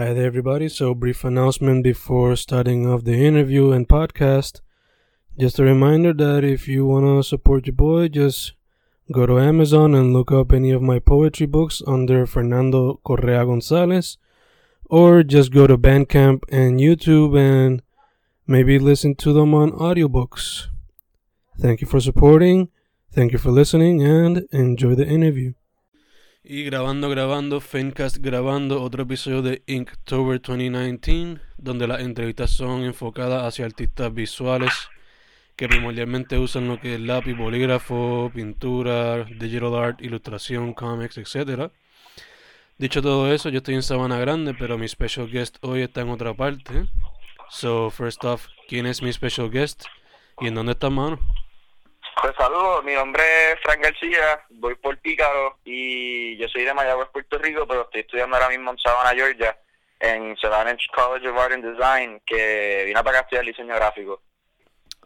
Hi there, everybody. So, brief announcement before starting off the interview and podcast. Just a reminder that if you want to support your boy, just go to Amazon and look up any of my poetry books under Fernando Correa Gonzalez, or just go to Bandcamp and YouTube and maybe listen to them on audiobooks. Thank you for supporting, thank you for listening, and enjoy the interview. Y grabando, grabando, Fencast grabando otro episodio de Inktober 2019, donde las entrevistas son enfocadas hacia artistas visuales que primordialmente usan lo que es lápiz, bolígrafo, pintura, digital art, ilustración, comics, etc. Dicho todo eso, yo estoy en Sabana Grande, pero mi special guest hoy está en otra parte. So, first off, ¿quién es mi special guest? ¿Y en dónde está, mano? Pues saludos, mi nombre es Frank García, voy por Pícaro y yo soy de Mayagüez, Puerto Rico, pero estoy estudiando ahora mismo en Savannah, Georgia, en Savannah College of Art and Design, que vine para acá a estudiar diseño gráfico.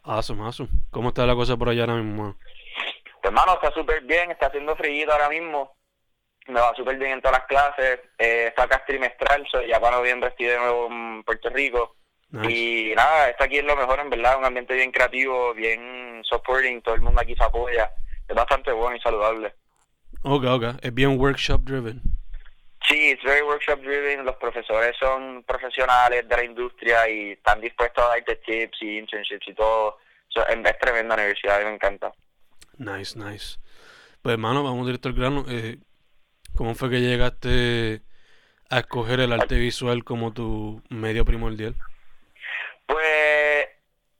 Awesome, awesome. ¿Cómo está la cosa por allá ahora mismo? Pues, hermano, está súper bien, está haciendo frío ahora mismo, me va súper bien en todas las clases, eh, está acá trimestral, soy ya para noviembre estoy de nuevo en Puerto Rico, y nada, está aquí es lo mejor en verdad, un ambiente bien creativo, bien supporting, todo el mundo aquí se apoya, es bastante bueno y saludable. Ok, ok, es bien workshop driven. Sí, es very workshop driven, los profesores son profesionales de la industria y están dispuestos a darte tips y internships y todo. es tremenda universidad, me encanta. Nice, nice. Pues hermano, vamos directo al grano. Eh, ¿Cómo fue que llegaste a escoger el arte visual como tu medio primordial?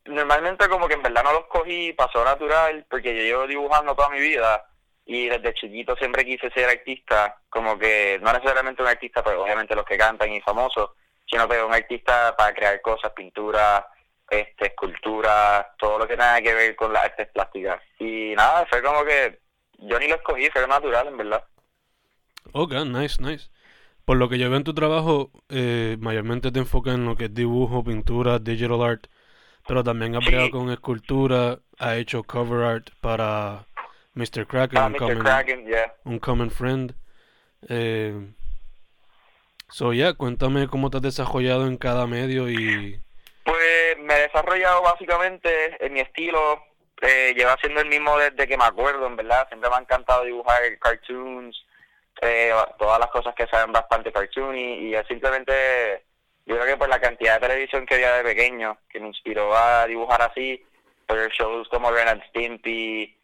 Pues normalmente como que en verdad no los cogí, pasó natural, porque yo llevo dibujando toda mi vida y desde chiquito siempre quise ser artista, como que no necesariamente un artista, pero obviamente los que cantan y famosos, sino que un artista para crear cosas, pintura, este, escultura, todo lo que tenga que ver con las artes plásticas. Y nada, fue como que yo ni lo escogí, fue natural en verdad. Ok, nice, nice. Por lo que yo veo en tu trabajo, eh, mayormente te enfocas en lo que es dibujo, pintura, digital art, pero también has sí. con escultura, ha hecho cover art para Mr. Kraken, ah, un, common, un common friend. Eh, so, yeah, cuéntame cómo te has desarrollado en cada medio y... Pues me he desarrollado básicamente en mi estilo, eh, llevo haciendo el mismo desde que me acuerdo, en verdad, siempre me ha encantado dibujar cartoons, eh, todas las cosas que saben bastante cartoon y, es simplemente yo creo que por la cantidad de televisión que había de pequeño que me inspiró a dibujar así por shows como Ren and Stimpy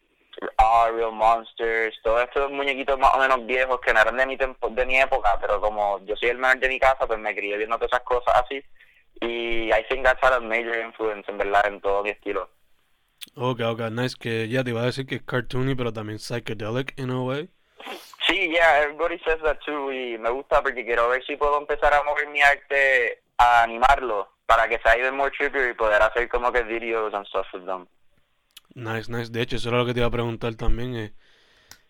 ah, Real Monsters todos estos muñequitos más o menos viejos que no eran de mi de mi época pero como yo soy el menor de mi casa pues me crié viendo todas esas cosas así. Y I think that's had a major influence en verdad en todo mi estilo. Ok, ok, nice que ya te iba a decir que es cartoony pero también psychedelic in a way Sí, yeah, everybody says that too y me gusta porque quiero ver si puedo empezar a mover mi arte a animarlo para que sea even more trippier y poder hacer como que videos and stuff with them. Nice, nice. De hecho, eso era lo que te iba a preguntar también. Eh.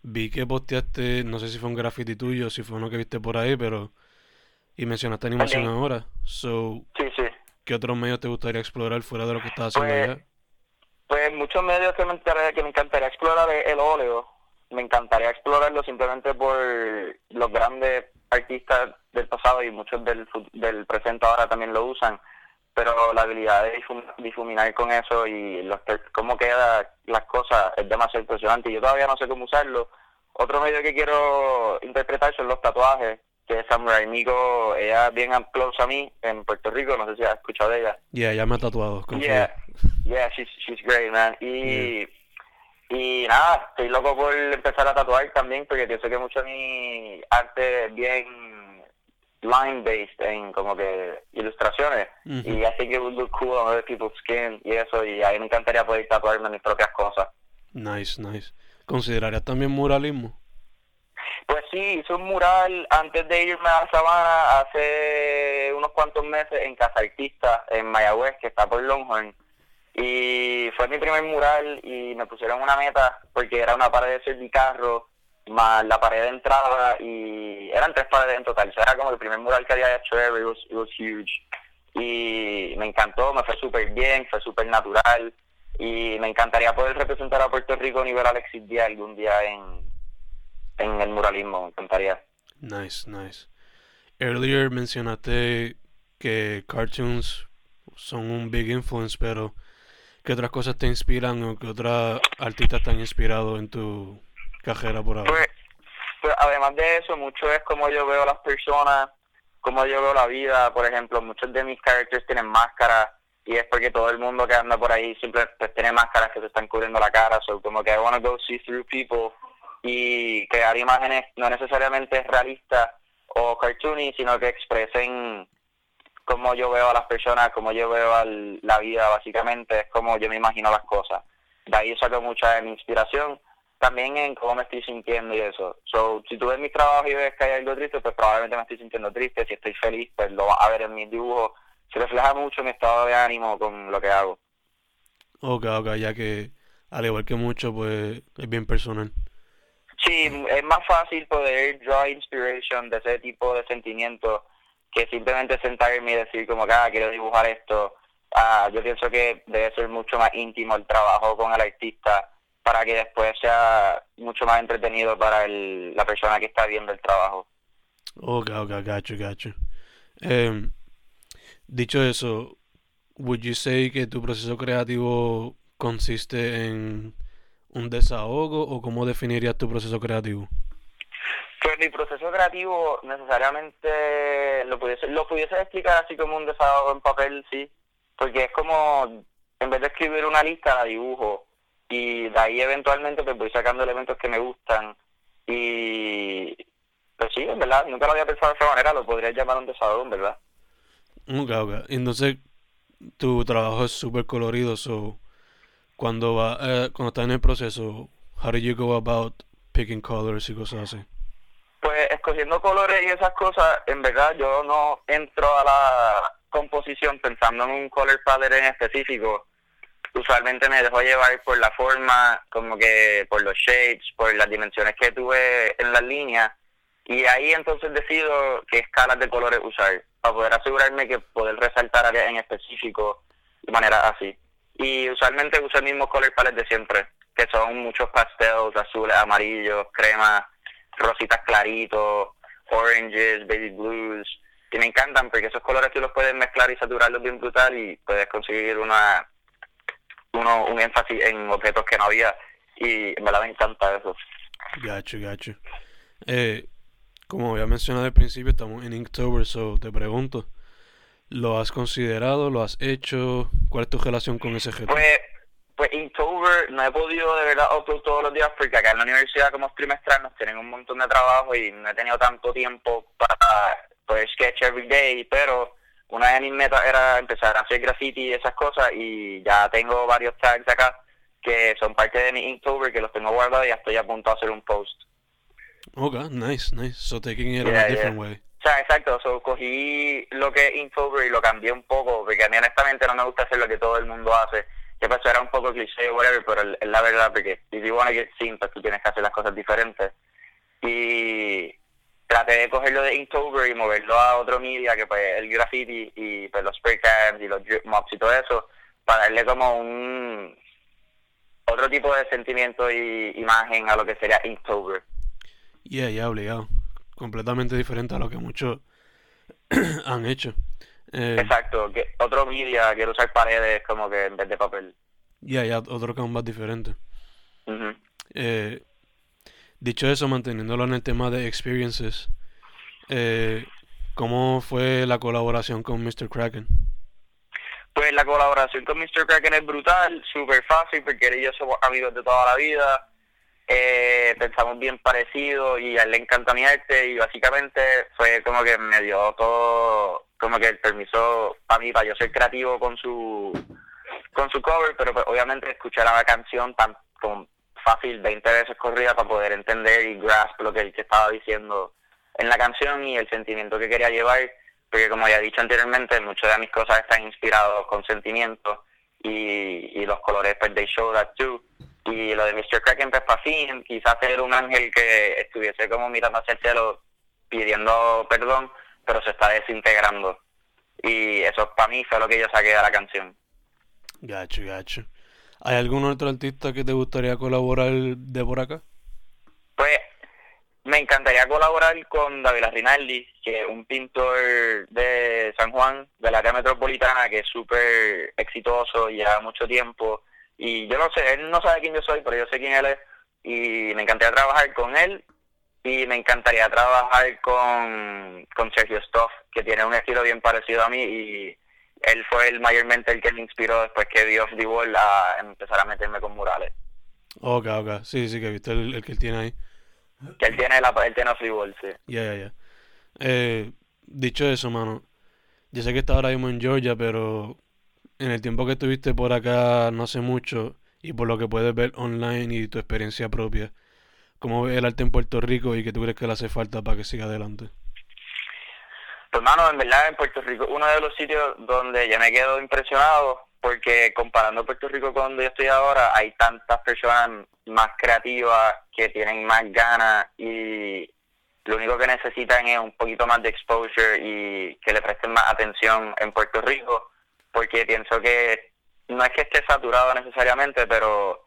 Vi que posteaste, no sé si fue un graffiti tuyo, si fue uno que viste por ahí, pero... Y mencionaste animación ahora. So, sí, sí. ¿Qué otros medios te gustaría explorar fuera de lo que estás haciendo pues, allá? Pues muchos medios que me, que me encantaría explorar el óleo me encantaría explorarlo simplemente por los grandes artistas del pasado y muchos del, del presente ahora también lo usan, pero la habilidad de difuminar con eso y los, cómo quedan las cosas es demasiado impresionante y yo todavía no sé cómo usarlo. Otro medio que quiero interpretar son los tatuajes, que Samurai Miko, ella bien close a mí en Puerto Rico, no sé si has escuchado de ella. Yeah, ella me ha tatuado. Yeah, yeah, she's, she's great, man. Y... Y nada, estoy loco por empezar a tatuar también porque pienso que mucho de mi arte es bien line-based en como que ilustraciones. Y I think it would look cool on other people's skin y eso. Y a mí me encantaría poder tatuarme mis propias cosas. Nice, nice. ¿Considerarías también muralismo? Pues sí, hice un mural antes de irme a Sabana hace unos cuantos meses en Casa Artista, en Mayagüez, que está por Longhorn. Y fue mi primer mural y me pusieron una meta porque era una pared de servicarro más la pared de entrada y eran tres paredes en total. era como el primer mural que había hecho ever, it was, huge. Y me encantó, me fue súper bien, fue súper natural y me encantaría poder representar a Puerto Rico a nivel Alexis Díaz algún día en, en el muralismo, me encantaría. Nice, nice. earlier mencionaste que cartoons son un big influence, pero ¿qué otras cosas te inspiran o qué otras artistas te han inspirado en tu carrera por ahora? Pues, pues además de eso, mucho es como yo veo las personas, como yo veo la vida. Por ejemplo, muchos de mis characters tienen máscaras y es porque todo el mundo que anda por ahí siempre pues, tiene máscaras que se están cubriendo la cara. So, como que I want to go see through people y crear imágenes no necesariamente realistas o cartoony, sino que expresen cómo yo veo a las personas, cómo yo veo a la vida, básicamente, es como yo me imagino las cosas. De ahí saco mucha de mi inspiración, también en cómo me estoy sintiendo y eso. So, si tú ves mi trabajo y ves que hay algo triste, pues probablemente me estoy sintiendo triste. Si estoy feliz, pues lo vas a ver en mis dibujos. Se refleja mucho mi estado de ánimo con lo que hago. Ok, ok, ya que al igual que mucho, pues es bien personal. Sí, es más fácil poder draw inspiration de ese tipo de sentimientos que simplemente sentarme y decir como que ah, quiero dibujar esto. Ah, yo pienso que debe ser mucho más íntimo el trabajo con el artista para que después sea mucho más entretenido para el, la persona que está viendo el trabajo. Ok, ok, gacho, gacho. Eh, dicho eso, would you say que tu proceso creativo consiste en un desahogo o cómo definirías tu proceso creativo? Pues mi proceso creativo necesariamente lo pudiese, lo pudiese explicar así como un desahogo en papel, sí, porque es como, en vez de escribir una lista, la dibujo y de ahí eventualmente pues voy sacando elementos que me gustan y pues sí, en verdad, nunca lo había pensado de esa manera, lo podría llamar un desahogo, en verdad. Ok, ok. Entonces, tu trabajo es súper colorido, so, cuando va, eh, cuando estás en el proceso, how do you go about picking colors y cosas así? Pues escogiendo colores y esas cosas, en verdad yo no entro a la composición pensando en un color palette en específico. Usualmente me dejo llevar por la forma, como que por los shapes, por las dimensiones que tuve en las líneas. Y ahí entonces decido qué escalas de colores usar, para poder asegurarme que poder resaltar áreas en específico de manera así. Y usualmente uso el mismo color palette de siempre, que son muchos pasteles, azules, amarillos, cremas, rositas claritos, oranges, baby blues, y me encantan porque esos colores tú los puedes mezclar y saturarlos bien brutal y puedes conseguir una uno, un énfasis en objetos que no había y me la me encanta eso. Gacho, gacho. Eh, como había mencionado al principio, estamos en Inktober, so te pregunto, ¿lo has considerado? ¿Lo has hecho? ¿Cuál es tu relación con ese objeto? Pues pues Inktober no he podido de verdad upload todos los días porque acá en la universidad como es trimestral nos tienen un montón de trabajo y no he tenido tanto tiempo para poder sketch every day, pero una de mis metas era empezar a hacer graffiti y esas cosas y ya tengo varios tags acá que son parte de mi Inktober que los tengo guardados y ya estoy a punto de hacer un post. Ok, nice, nice. So taking it in a different way. O sea, exacto, so, cogí lo que es Inktober y lo cambié un poco, porque a mí honestamente no me gusta hacer lo que todo el mundo hace que pues era un poco cliché o whatever, pero es la verdad, porque if you wanna get seen, pues tú tienes que hacer las cosas diferentes. Y traté de cogerlo de Inktober y moverlo a otro media, que pues el graffiti y pues los spray cans y los drip mops y todo eso, para darle como un otro tipo de sentimiento y imagen a lo que sería Inktober. Yeah, ya, obligado. Completamente diferente a lo que muchos han hecho. Eh, Exacto, que otro media, quiero usar paredes como que en vez de papel. Ya, ya, otro canvas diferente. eh, dicho eso, manteniéndolo en el tema de experiences, eh, ¿cómo fue la colaboración con Mr. Kraken? Pues la colaboración con Mr. Kraken es brutal, súper fácil, porque él y yo somos amigos de toda la vida. Eh, pensamos bien parecido y a él le encanta mi arte y básicamente fue como que me dio todo como que el permiso para mí, para yo ser creativo con su con su cover, pero pues, obviamente escuchar la canción tan con fácil 20 veces corrida para poder entender y grasp lo que él que estaba diciendo en la canción y el sentimiento que quería llevar, porque como ya he dicho anteriormente, muchas de mis cosas están inspirados con sentimientos y, y los colores pues they show that too. Y lo de Mr. Kraken pues para fin, quizás ser un ángel que estuviese como mirando hacia el cielo pidiendo perdón, pero se está desintegrando. Y eso para mí fue lo que yo saqué de la canción. Gacho, gacho. ¿Hay algún otro artista que te gustaría colaborar de por acá? Pues me encantaría colaborar con David Rinaldi, que es un pintor de San Juan, del área metropolitana, que es súper exitoso y lleva mucho tiempo. Y yo no sé, él no sabe quién yo soy, pero yo sé quién él es. Y me encantaría trabajar con él y me encantaría trabajar con, con Sergio Stoff, que tiene un estilo bien parecido a mí y él fue el mayormente el que me inspiró después que vio the a empezar a meterme con murales. Ok, ok, sí, sí, que viste el, el que él tiene ahí. Que él tiene, la, él tiene Freeball, sí. Ya, ya, ya. Eh, dicho eso, mano, yo sé que estás ahora mismo en Georgia, pero en el tiempo que estuviste por acá no hace mucho, y por lo que puedes ver online y tu experiencia propia, ¿cómo ves el arte en Puerto Rico y qué tú crees que le hace falta para que siga adelante? Pues, mano, en verdad, en Puerto Rico, uno de los sitios donde ya me quedo impresionado porque comparando Puerto Rico con donde yo estoy ahora, hay tantas personas más creativas que tienen más ganas y lo único que necesitan es un poquito más de exposure y que le presten más atención en Puerto Rico, porque pienso que no es que esté saturado necesariamente, pero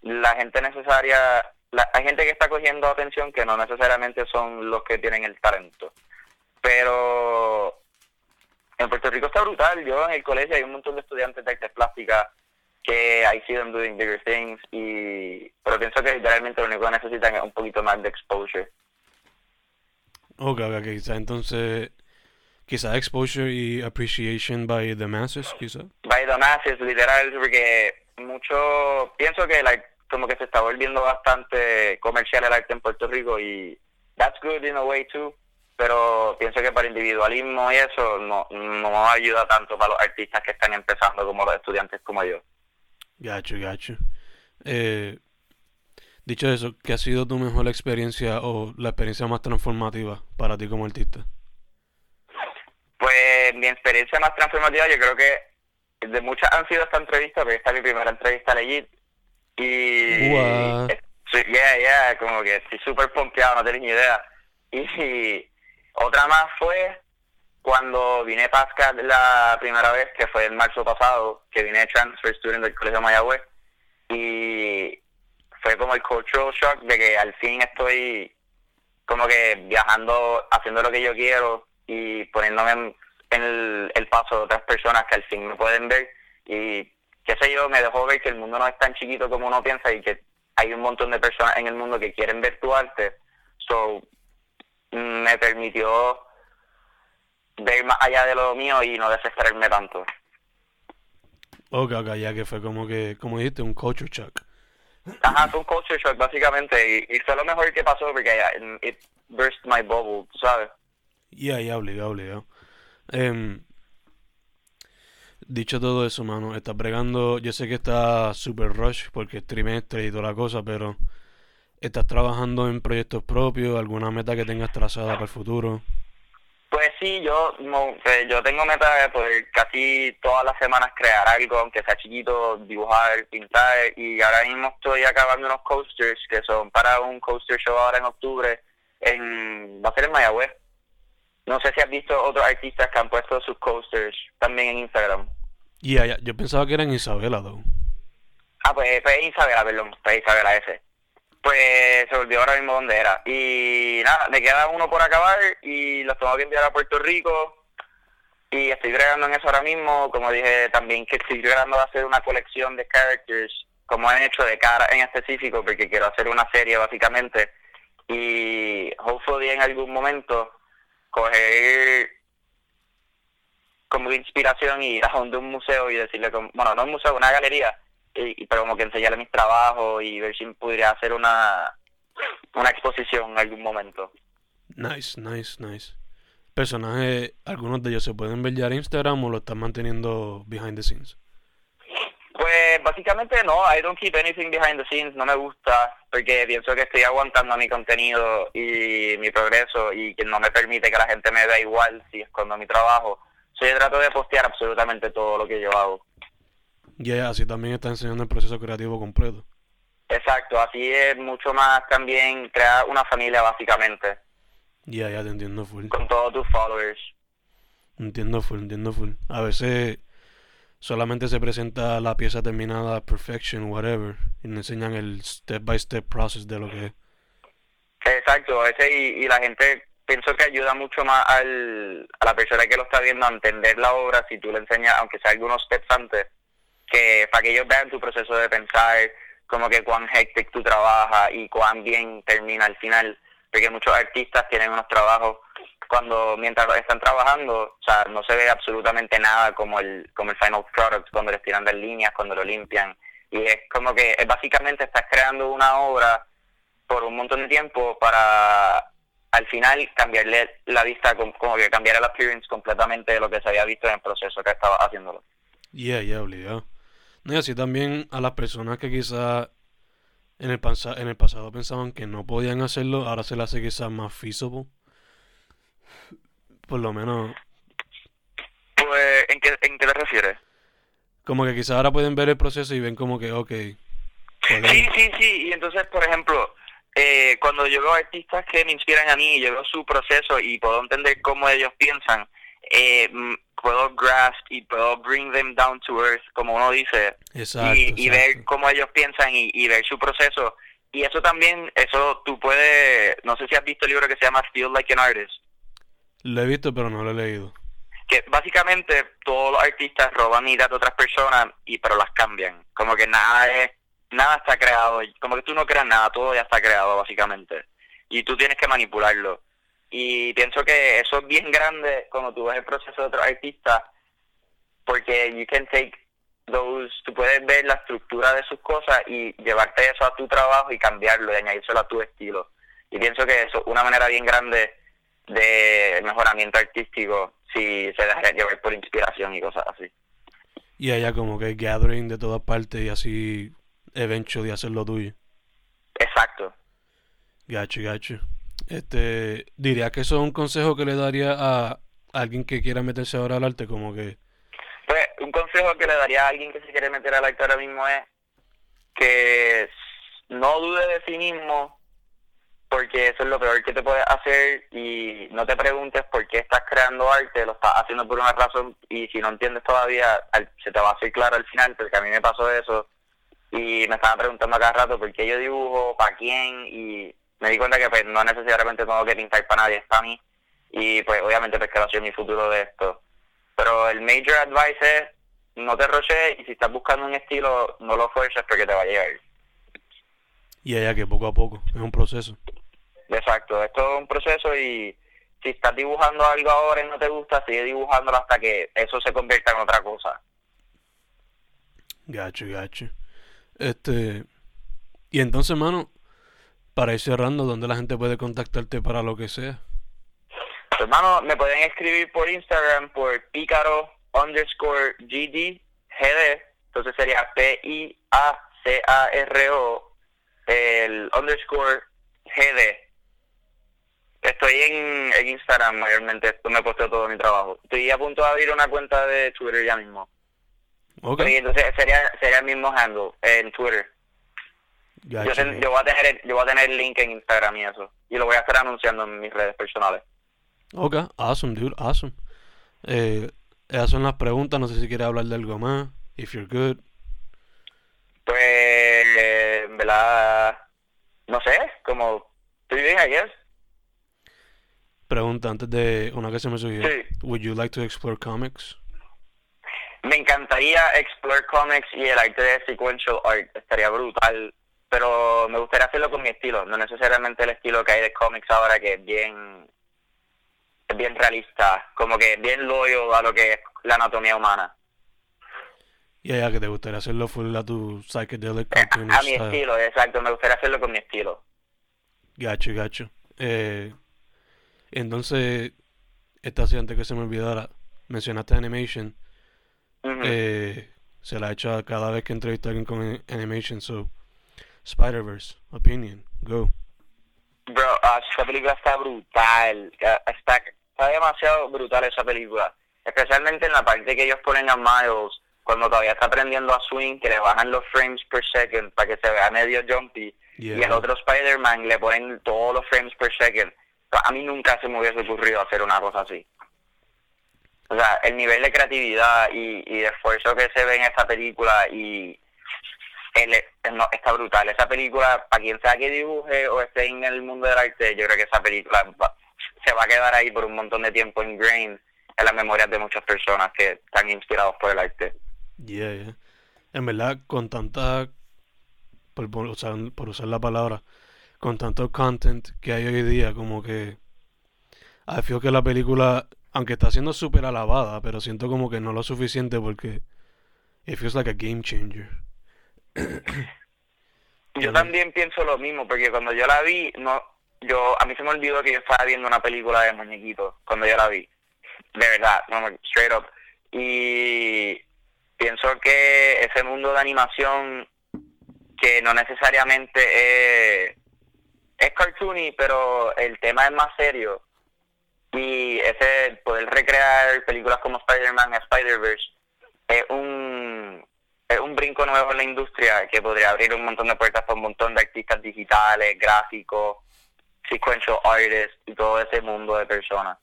la gente necesaria, hay gente que está cogiendo atención que no necesariamente son los que tienen el talento. Pero en Puerto Rico está brutal. Yo en el colegio hay un montón de estudiantes de artes plásticas que I see them doing bigger things, y, pero pienso que realmente lo único que necesitan es un poquito más de exposure. Ok, ok, quizá entonces, quizá exposure y appreciation by the masses, quizá. By the masses, literal, porque mucho, pienso que like, como que se está volviendo bastante comercial el arte en Puerto Rico y that's good in a way too, pero pienso que para individualismo y eso no, no ayuda tanto para los artistas que están empezando como los estudiantes como yo. Gacho, gacho. Eh, dicho eso, ¿qué ha sido tu mejor experiencia o la experiencia más transformativa para ti como artista? Pues mi experiencia más transformativa yo creo que de muchas han sido esta entrevista, pero esta es mi primera entrevista legit. Y... Wow. Yeah, yeah, como que estoy súper pompeado, no tenés ni idea. Y, otra más fue cuando vine a Pascal la primera vez, que fue en marzo pasado, que vine de transfer student del Colegio Mayagüez, y fue como el cultural shock de que al fin estoy como que viajando, haciendo lo que yo quiero y poniéndome en, el, el, paso de otras personas que al fin me pueden ver y sé yo, me dejó ver que el mundo no es tan chiquito como uno piensa y que hay un montón de personas en el mundo que quieren ver tu arte. So, me permitió ver más allá de lo mío y no desesperarme tanto. Ok, ok, ya que fue como que, como dijiste, un culture shock. Ajá, fue un culture shock básicamente y, fue lo mejor que pasó porque it burst my bubble, ¿sabes? Ya, ya, obligado, obligado. Em, dicho todo eso, mano, estás bregando, yo sé que está super rush porque es trimestre y toda la cosa, pero ¿Estás trabajando en proyectos propios? ¿Alguna meta que tengas trazada para el futuro? Pues sí, yo pues yo tengo meta de poder casi todas las semanas crear algo, aunque sea chiquito, dibujar, pintar, y ahora mismo estoy acabando unos coasters que son para un coaster show ahora en octubre, en va a ser en Mayagüez. No sé si has visto otros artistas que han puesto sus coasters también en Instagram. Y yeah, yo pensaba que era en Isabela, ¿no? Ah, pues, pues Isabela, perdón, pues Isabela ese pues se olvidó ahora mismo dónde era. Y nada, me queda uno por acabar y los tengo que enviar a Puerto Rico. Y estoy creando en eso ahora mismo. Como dije también que estoy creando va a hacer una colección de characters, como han hecho de cara en específico, porque quiero hacer una serie básicamente. Y hopefully en algún momento coger como inspiración y ir a un museo y decirle, como, bueno, no un museo, una galería y, pero como que enseñarle mis trabajos y ver si pudiera hacer una, una exposición en algún momento. Nice, nice, nice. Personajes, algunos de ellos se pueden ver ya en Instagram o lo están manteniendo behind the scenes. Pues básicamente no, I don't keep anything behind the scenes, no me gusta porque pienso que estoy aguantando mi contenido y mi progreso y que no me permite que la gente me vea igual si escondo mi trabajo. So, yo trato de postear absolutamente todo lo que yo hago. Y así también está enseñando el proceso creativo completo. Exacto, así es mucho más también crear una familia básicamente. Ya, ya te entiendo full. Con todos tus followers. Entiendo full, entiendo full. A veces solamente se presenta la pieza terminada, perfection, whatever, y me enseñan el step by step process de lo que es. Exacto, ese y, y la gente pienso que ayuda mucho más al, a la persona que lo está viendo a entender la obra si tú le enseñas, aunque sea algunos steps antes, que para que ellos vean tu proceso de pensar, como que cuán hectic tú trabajas y cuán bien termina al final, porque muchos artistas tienen unos trabajos cuando mientras están trabajando, o sea, no se ve absolutamente nada como el como el final product cuando les tiran de líneas, cuando lo limpian. Y es como que es básicamente estás creando una obra por un montón de tiempo para al final cambiarle la vista, como que cambiar el appearance completamente de lo que se había visto en el proceso que estaba haciéndolo. Yeah, yeah, obligado. No, y así también a las personas que quizás en el, en el pasado pensaban que no podían hacerlo, ahora se les hace quizás más feasible. Por lo menos. Pues, ¿en qué, ¿en qué te refieres? Como que quizás ahora pueden ver el proceso y ven como que, ok. Sí, sí, sí. Y entonces, por ejemplo, eh, cuando yo veo artistas que me inspiran a mí y yo veo su proceso y puedo entender cómo ellos piensan, eh, puedo grasp y puedo bring them down to earth, como uno dice, y, ver cómo ellos piensan y, y, ver su proceso. Y eso también, eso tú puedes, no sé si has visto el libro que se llama Feel Like an Artist. Lo he visto, pero no lo he leído. Que básicamente todos los artistas roban ideas de otras personas, y pero las cambian. Como que nada es nada está creado, como que tú no creas nada, todo ya está creado básicamente. Y tú tienes que manipularlo. Y pienso que eso es bien grande cuando tú ves el proceso de otro artista, porque you can take those, tú puedes ver la estructura de sus cosas y llevarte eso a tu trabajo y cambiarlo y añadírselo a tu estilo. Y pienso que eso es una manera bien grande de mejoramiento artístico si se deja llevar por inspiración y cosas así. Y allá como que gathering de todas partes y así eventually hacer lo tuyo. Exacto. Gacho, gacho. Este, diría que eso es un consejo que le daría a alguien que quiera meterse ahora al arte, como que... Pues un consejo que le daría a alguien que se quiere meter al arte ahora mismo es que no dude de sí mismo, porque eso es lo peor que te puedes hacer y no te preguntes por qué estás creando arte, lo estás haciendo por una razón y si no entiendes todavía, se te va a hacer claro al final, porque a mí me pasó eso y me estaban preguntando a cada rato por qué yo dibujo, para quién, y me di cuenta que pues no necesariamente tengo que pintar para nadie, es para mí, y pues obviamente pues quiero hacer mi futuro de esto. Pero el major advice es, no te roches, y si estás buscando un estilo, no lo fuerces porque te va a llegar. Y allá que poco a poco, es un proceso. Exacto, esto es un proceso y si estás dibujando algo ahora y no te gusta, sigue dibujándolo hasta que eso se convierta en otra cosa. Gacho, gacho. Este. Y entonces, mano, para ir cerrando, ¿dónde la gente puede contactarte para lo que sea? Hermano, me pueden escribir por Instagram por pícaro underscore GD GD. Entonces sería P-I-A-C-A-R-O el underscore GD. Estoy en, en Instagram mayormente, esto me posteo todo mi trabajo. Estoy a punto de abrir una cuenta de Twitter ya mismo. Okay. entonces sería, sería el mismo handle en Twitter. yo, yo, voy a tener el, yo voy a tener el link en Instagram y eso. Y lo voy a estar anunciando en mis redes personales. Ok, awesome, dude, awesome. Eh, esas son las preguntas. No sé si quieres hablar de algo más. If you're good. Pues, eh, en verdad, no sé, como estoy bien, I guess. Pregunta antes de una que se me subió. Sí. Would you like to explore comics? Me encantaría explorar comics y el arte de sequential art, estaría brutal, pero me gustaría hacerlo con mi estilo, no necesariamente el estilo que hay de cómics ahora que es bien es bien realista, como que bien loyo a lo que es la anatomía humana. Y allá que te gustaría hacerlo full a tu psychedelic a, a, mi estilo, exacto, me gustaría hacerlo con mi estilo. Gacho, gacho. Eh, entonces, esta antes que se me olvidara, mencionaste animation eh, se la ha hecho cada vez que entrevista a alguien con animation. So, Spider-Verse, opinion, go. Bro, uh, esa película está brutal. Está, está demasiado brutal esa película. Especialmente en la parte que ellos ponen a Miles cuando todavía está aprendiendo a swing, que le bajan los frames per second para que se vea medio jumpy. Y el otro Spider-Man le ponen todos los frames per second. A mí nunca se me hubiese ocurrido hacer una cosa así o sea, el nivel de creatividad y, de esfuerzo que se ve en esta película y él, no, está brutal. Esa película, para quien sea que dibuje o esté en el mundo del arte, yo creo que esa película se va a quedar ahí por un montón de tiempo ingrained en las memorias de muchas personas que están inspirados por el arte. Yeah, yeah. En verdad, con tanta, por, usar, la palabra, con tanto content que hay hoy día, como que... I feel que la película, aunque está siendo súper alabada, pero siento como que no lo suficiente porque it feels like a game changer. yo también pienso lo mismo, porque cuando yo la vi, no, yo, a mí se me olvidó que yo estaba viendo una película de muñequitos cuando yo la vi. De verdad, no, straight up. Y pienso que ese mundo de animación que no necesariamente es, es cartoony, pero el tema es más serio. Y ese poder recrear películas como Spider-Man, Spider-Verse, es un, es un brinco nuevo en la industria que podría abrir un montón de puertas para un montón de artistas digitales, gráficos, sequential artists y todo ese mundo de personas.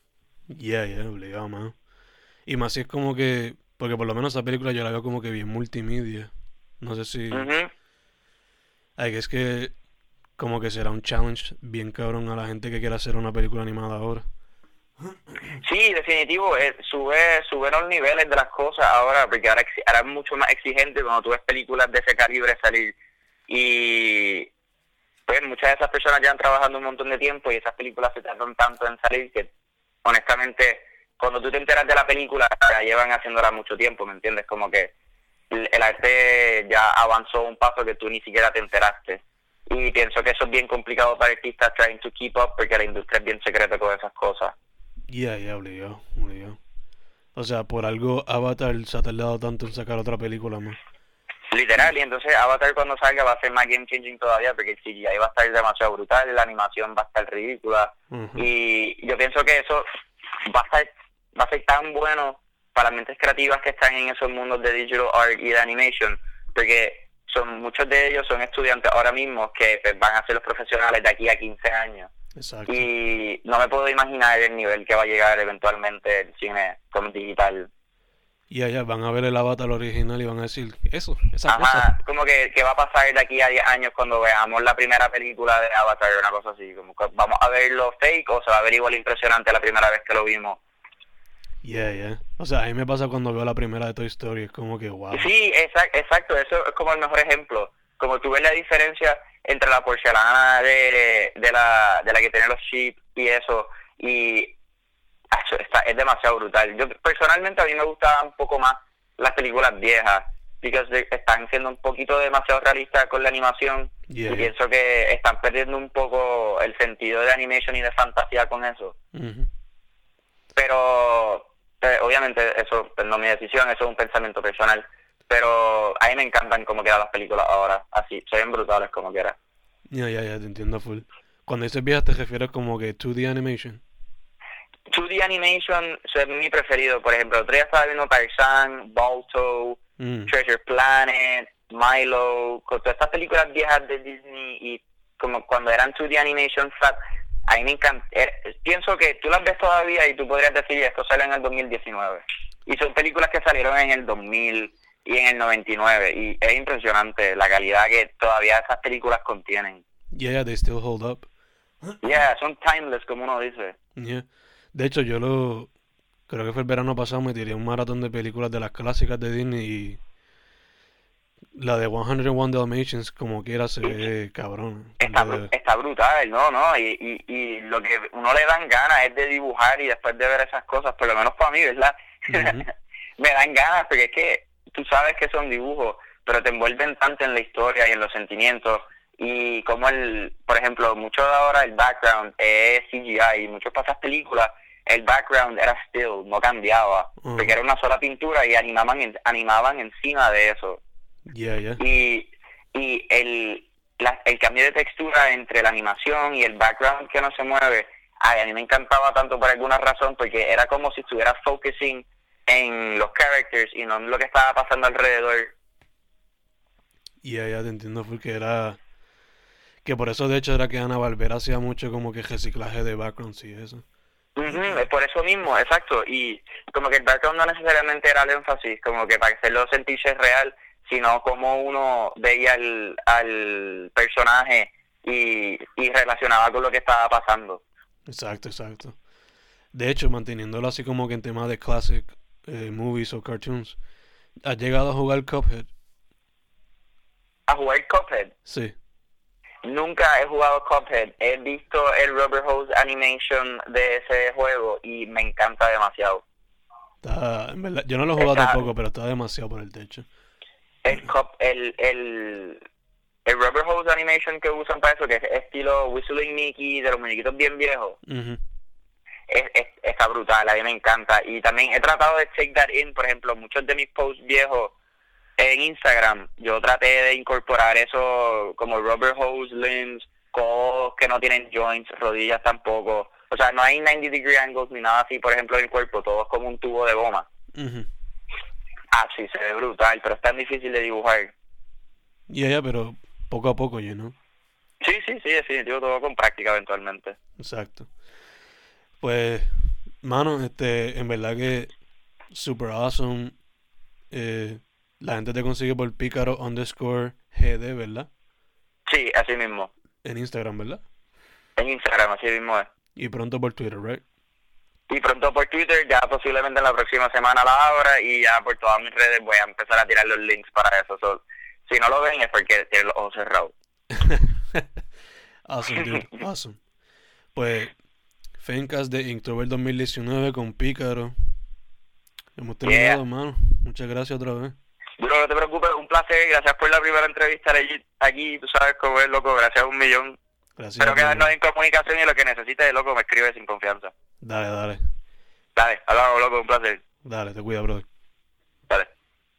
Yeah, yeah, obligado, man. Y más si es como que, porque por lo menos esa película yo la veo como que bien multimedia. No sé si... Uh es que como que será un challenge bien cabrón a la gente que quiera hacer una película animada ahora. Sí, definitivo, eh, sube, sube los niveles de las cosas ahora, porque ahora, ahora es mucho más exigente cuando tú ves películas de ese calibre salir. Y pues muchas de esas personas han trabajando un montón de tiempo y esas películas se tardan tanto en salir que honestamente cuando tú te enteras de la película ya llevan haciéndola mucho tiempo, ¿me entiendes? Como que el, arte ya avanzó un paso que tú ni siquiera te enteraste. Y pienso que eso es bien complicado para artistas trying to keep up porque la industria es bien secreta con esas cosas. Ya, yeah, ya, obligado, obligado. O sea, por algo Avatar se ha tardado tanto en sacar otra película más. Literal, y entonces Avatar cuando salga va a ser más game changing todavía porque el CGI va a estar demasiado brutal, la animación va a estar ridícula y yo pienso que eso va a estar va a ser tan bueno para las mentes creativas que están en esos mundos de digital art y de animation porque son muchos de ellos son estudiantes ahora mismo que pues, van a ser los profesionales de aquí a 15 años. Exacto. Y no me puedo imaginar el nivel que va a llegar eventualmente el cine como digital y allá van a ver el avatar original y van a decir eso, esa Ajá, cosa. como que, que, va a pasar de aquí a 10 años cuando veamos la primera película de Avatar, una cosa así, como que vamos a ver lo fake o se va a ver igual impresionante la primera vez que lo vimos. Yeah, yeah. O sea, a mí me pasa cuando veo la primera de Toy Story, es como que wow. Sí, exacto, exacto, eso es como el mejor ejemplo. Como tú ves la diferencia entre la porcelana de, de, la, de la que tiene los chips y eso, y está, es demasiado brutal. Yo personalmente a mí me gustaban un poco más las películas viejas, porque están siendo un poquito demasiado realistas con la animación y pienso que están perdiendo un poco el sentido de animation y de fantasía con eso. Pero eh, obviamente eso no es mi decisión, eso es un pensamiento personal. Pero a mí me encantan como quedan las películas ahora, así, se ven brutales como quiera. Ya, ya, ya, te entiendo full. Cuando dices viejas te refieres como que 2D animation. 2D animation es mi preferido. Por ejemplo, otro día estaba viendo Tarzan, Balto, mm. Treasure Planet, Milo, con todas estas películas viejas de Disney y como cuando eran 2D animation fat, a mí me encanta. Er, pienso que tú las ves todavía y tú podrías decir, esto sale en el 2019. Y son películas que salieron en el 2000 y en el 99. Y es impresionante la calidad que todavía esas películas contienen. Yeah, they still hold up. Yeah, son timeless, como uno dice. Yeah. De hecho, yo lo. Creo que fue el verano pasado, me tiré un maratón de películas de las clásicas de Disney y. La de 101 Dalmatians, como quiera, se ve cabrón. Está, está brutal, ¿no? no y, y, y lo que uno le dan ganas es de dibujar y después de ver esas cosas, por lo menos para mí, ¿verdad? me dan ganas porque es que tú sabes que son dibujos, pero te envuelven tanto en la historia y en los sentimientos y como el, por ejemplo, mucho de ahora el background es CGI y muchas esas películas el background era still, no cambiaba, porque era una sola pintura y animaban animaban encima de eso. Y, y el, el cambio de textura entre la animación y el background que no se mueve, a mí me encantaba tanto por alguna razón, porque era como si estuviera focusing en los characters y no en lo que estaba pasando alrededor. Y yeah, ya te entiendo, porque era... Que por eso de hecho era que Ana Valvera hacía mucho como que reciclaje de backgrounds y eso por eso mismo, exacto. Y como que el background no necesariamente era el énfasis, como que para hacerlo sentirse real, sino cómo uno veía al, al personaje y, y relacionaba con lo que estaba pasando. Exacto, exacto. De hecho, manteniéndolo así como que en temas de classic eh, movies o cartoons, ¿has llegado a jugar Cuphead? ¿A jugar Cuphead? Sí. Nunca he jugado Cuphead. He visto el Rubber Hose Animation de ese juego y me encanta demasiado. Está, en verdad, yo no lo he jugado Está- tampoco, pero está demasiado por el techo. El, cup, el, el, el Rubber Hose Animation que usan para eso, que es estilo Whistling Mickey, de los muñequitos bien viejos, Ujú. Es, es- está brutal, a mí me encanta. Y también he tratado de take that in, por ejemplo, muchos de mis posts viejos en Instagram, yo traté de incorporar eso como rubber hose limbs, codos que no tienen joints, rodillas tampoco. O sea, no hay 90 degree angles ni nada así, por ejemplo, en el cuerpo, todo es como un tubo de goma. Ujú. Ah, sí, se ve brutal, pero es tan difícil de dibujar. Ya, ya, pero poco a poco, know. Sí, sí, sí, definitivo, todo con práctica eventualmente. Exacto. Pues, mano, este, en verdad que super awesome. Eh, la gente te consigue por pícaro underscore GD, ¿verdad? Sí, así mismo. En Instagram, ¿verdad? En Instagram, así mismo es. Y pronto por Twitter, ¿right? Y pronto por Twitter, ya posiblemente en la próxima semana la abra y ya por todas mis redes voy a empezar a tirar los links para eso. So, si no lo ven es porque tienen los ojos cerrados. Awesome, dude. Awesome. Pues, Fencast de Inktober 2019 con Pícaro. Hemos terminado, mano. Muchas gracias otra vez. Duro, no te preocupes, un placer. Gracias por la primera entrevista allí- aquí. Tú sabes cómo es, loco. Gracias un millón. Gracias. Espero a ti, quedarnos en comunicación y lo que necesites, loco, me escribe sin confianza. Dale, dale. Dale, hablamos, loco, un placer. Dale, te cuida, brother.